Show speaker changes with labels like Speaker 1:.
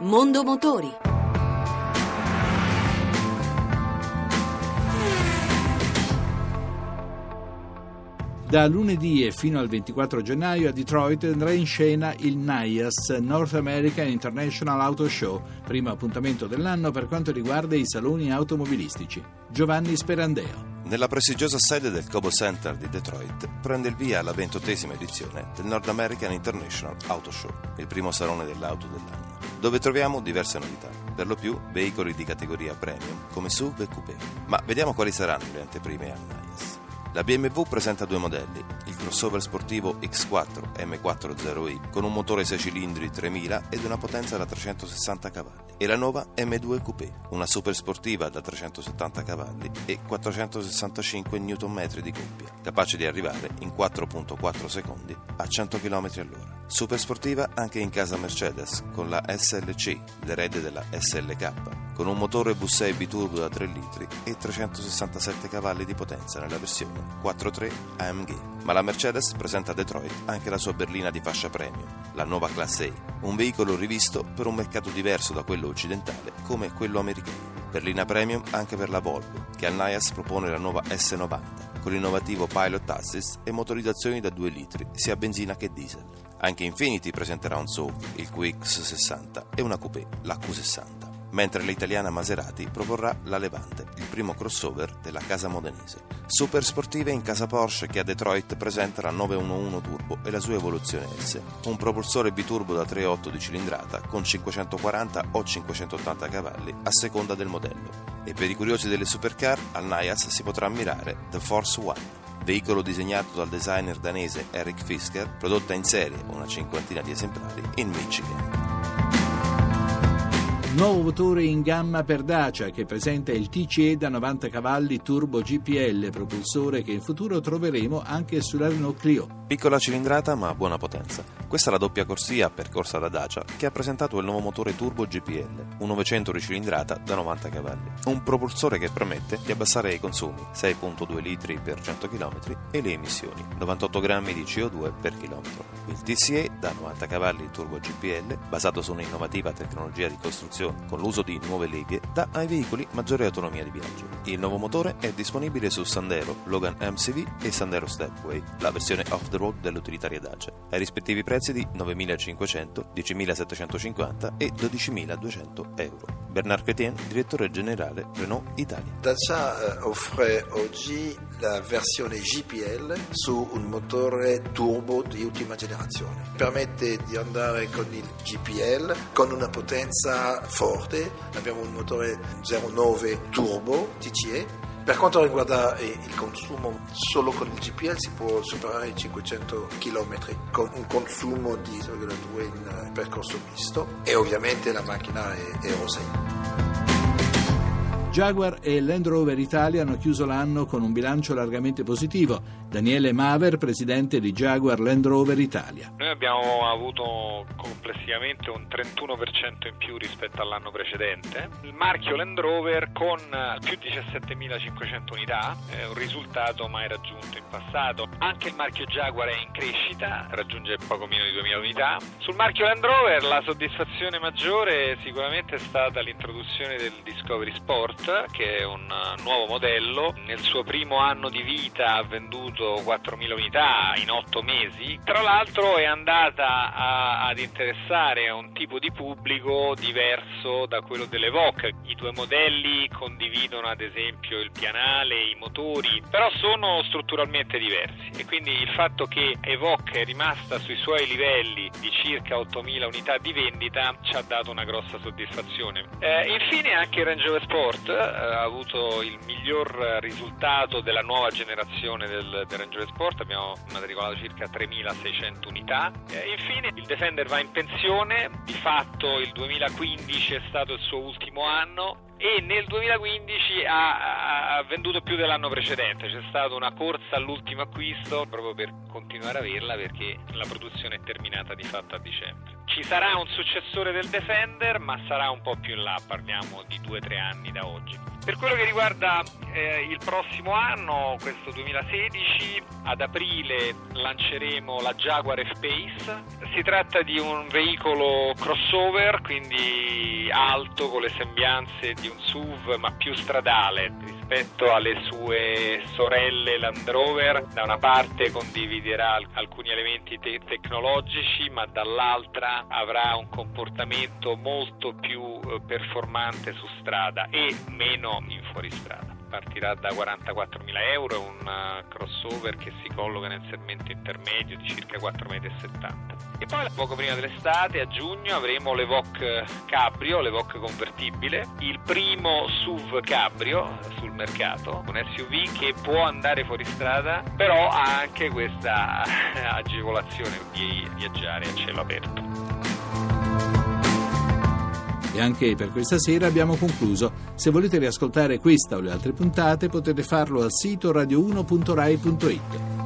Speaker 1: Mondo Motori.
Speaker 2: Da lunedì e fino al 24 gennaio a Detroit andrà in scena il NIAS, North American International Auto Show, primo appuntamento dell'anno per quanto riguarda i saloni automobilistici. Giovanni Sperandeo.
Speaker 3: Nella prestigiosa sede del Cobo Center di Detroit prende il via la ventottesima edizione del North American International Auto Show, il primo salone dell'auto dell'anno, dove troviamo diverse novità, per lo più veicoli di categoria premium come SUV e coupé. Ma vediamo quali saranno le anteprime al NIAS. La BMW presenta due modelli, il crossover sportivo X4 M40i con un motore 6 cilindri 3000 ed una potenza da 360 cavalli e la nuova M2 Coupé, una super sportiva da 370 cavalli e 465 Nm di coppia, capace di arrivare in 4.4 secondi a 100 km all'ora. Super sportiva anche in casa Mercedes con la SLC, l'erede della SLK, con un motore V6 biturbo da 3 litri e 367 cavalli di potenza nella versione 4.3 AMG. Ma la Mercedes presenta a Detroit anche la sua berlina di fascia premium, la nuova Class A, un veicolo rivisto per un mercato diverso da quello occidentale come quello americano. Berlina premium anche per la Volvo, che al NIAS propone la nuova S90, con l'innovativo Pilot Assist e motorizzazioni da 2 litri, sia benzina che diesel. Anche Infiniti presenterà un SUV, il QX60, e una coupé, la Q60 mentre l'italiana Maserati proporrà la Levante, il primo crossover della casa modenese. Super sportive in casa Porsche che a Detroit presenta la 911 Turbo e la sua evoluzione S, un propulsore biturbo da 3.8 di cilindrata con 540 o 580 cavalli a seconda del modello. E per i curiosi delle supercar, al NIAS si potrà ammirare The Force One veicolo disegnato dal designer danese Eric Fisker, prodotta in serie, una cinquantina di esemplari, in Michigan.
Speaker 2: Nuovo motore in gamma per Dacia che presenta il TCE da 90 cavalli turbo GPL, propulsore che in futuro troveremo anche sulla Renault Clio.
Speaker 3: Piccola cilindrata ma buona potenza. Questa è la doppia corsia percorsa da Dacia che ha presentato il nuovo motore turbo GPL, un 900 di cilindrata da 90 cavalli. Un propulsore che permette di abbassare i consumi, 6.2 litri per 100 km e le emissioni, 98 grammi di CO2 per chilometro. Il TCE da 90 cavalli turbo GPL, basato su un'innovativa tecnologia di costruzione con l'uso di nuove leghe, dà ai veicoli maggiore autonomia di viaggio. Il nuovo motore è disponibile su Sandero, Logan MCV e Sandero Stepway, la versione off-the road dell'utilitaria Dacia, ai rispettivi prezzi di 9.500, 10.750 e 12.200 euro. Bernard Chrétien, direttore generale Renault Italia.
Speaker 4: Dacia eh, offre oggi la versione GPL su un motore turbo di ultima generazione. Permette di andare con il GPL con una potenza forte. Abbiamo un motore 0,9 turbo TCE per quanto riguarda eh, il consumo, solo con il GPL si può superare i 500 km con un consumo di 0,2 in eh, percorso misto e ovviamente la macchina è Euro 6.
Speaker 2: Jaguar e Land Rover Italia hanno chiuso l'anno con un bilancio largamente positivo. Daniele Maver, presidente di Jaguar Land Rover Italia.
Speaker 5: Noi abbiamo avuto complessivamente un 31% in più rispetto all'anno precedente. Il marchio Land Rover con più di 17.500 unità, è un risultato mai raggiunto in passato. Anche il marchio Jaguar è in crescita, raggiunge poco meno di 2.000 unità. Sul marchio Land Rover la soddisfazione maggiore sicuramente è stata l'introduzione del Discovery Sport che è un nuovo modello. Nel suo primo anno di vita ha venduto 4.000 unità in 8 mesi. Tra l'altro è andata a, ad interessare un tipo di pubblico diverso da quello dell'Evoque. I due modelli condividono ad esempio il pianale, i motori, però sono strutturalmente diversi e quindi il fatto che Evoque è rimasta sui suoi livelli di circa 8.000 unità di vendita ci ha dato una grossa soddisfazione. Eh, infine anche il Range Rover Sport eh, ha avuto il miglior risultato della nuova generazione del, del Range Sport, abbiamo matricolato circa 3.600 unità. E infine il Defender va in pensione, di fatto il 2015 è stato il suo ultimo anno, e nel 2015 ha, ha, venduto più dell'anno precedente, c'è stata una corsa all'ultimo acquisto proprio per continuare a averla perché la produzione è terminata di fatto a dicembre. Ci sarà un successore del Defender ma sarà un po' più in là, parliamo di 2-3 anni da oggi. Per quello che riguarda eh, il prossimo anno, questo 2016, ad aprile lanceremo la Jaguar F-Pace. Si tratta di un veicolo crossover, quindi alto, con le sembianze di un SUV, ma più stradale rispetto alle sue sorelle Land Rover. Da una parte condividerà alcuni elementi te- tecnologici, ma dall'altra avrà un comportamento molto più eh, performante su strada e meno in fuoristrada. Partirà da 44.000 euro, è un uh, crossover che si colloca nel segmento intermedio di circa 4,70 m. E poi poco prima dell'estate, a giugno, avremo l'Evoque Cabrio, l'Evoque convertibile, il primo SUV Cabrio sul mercato, un SUV che può andare fuori strada, però ha anche questa agevolazione di viaggiare a cielo aperto.
Speaker 2: E anche per questa sera abbiamo concluso. Se volete riascoltare questa o le altre puntate potete farlo al sito radio1.rai.it.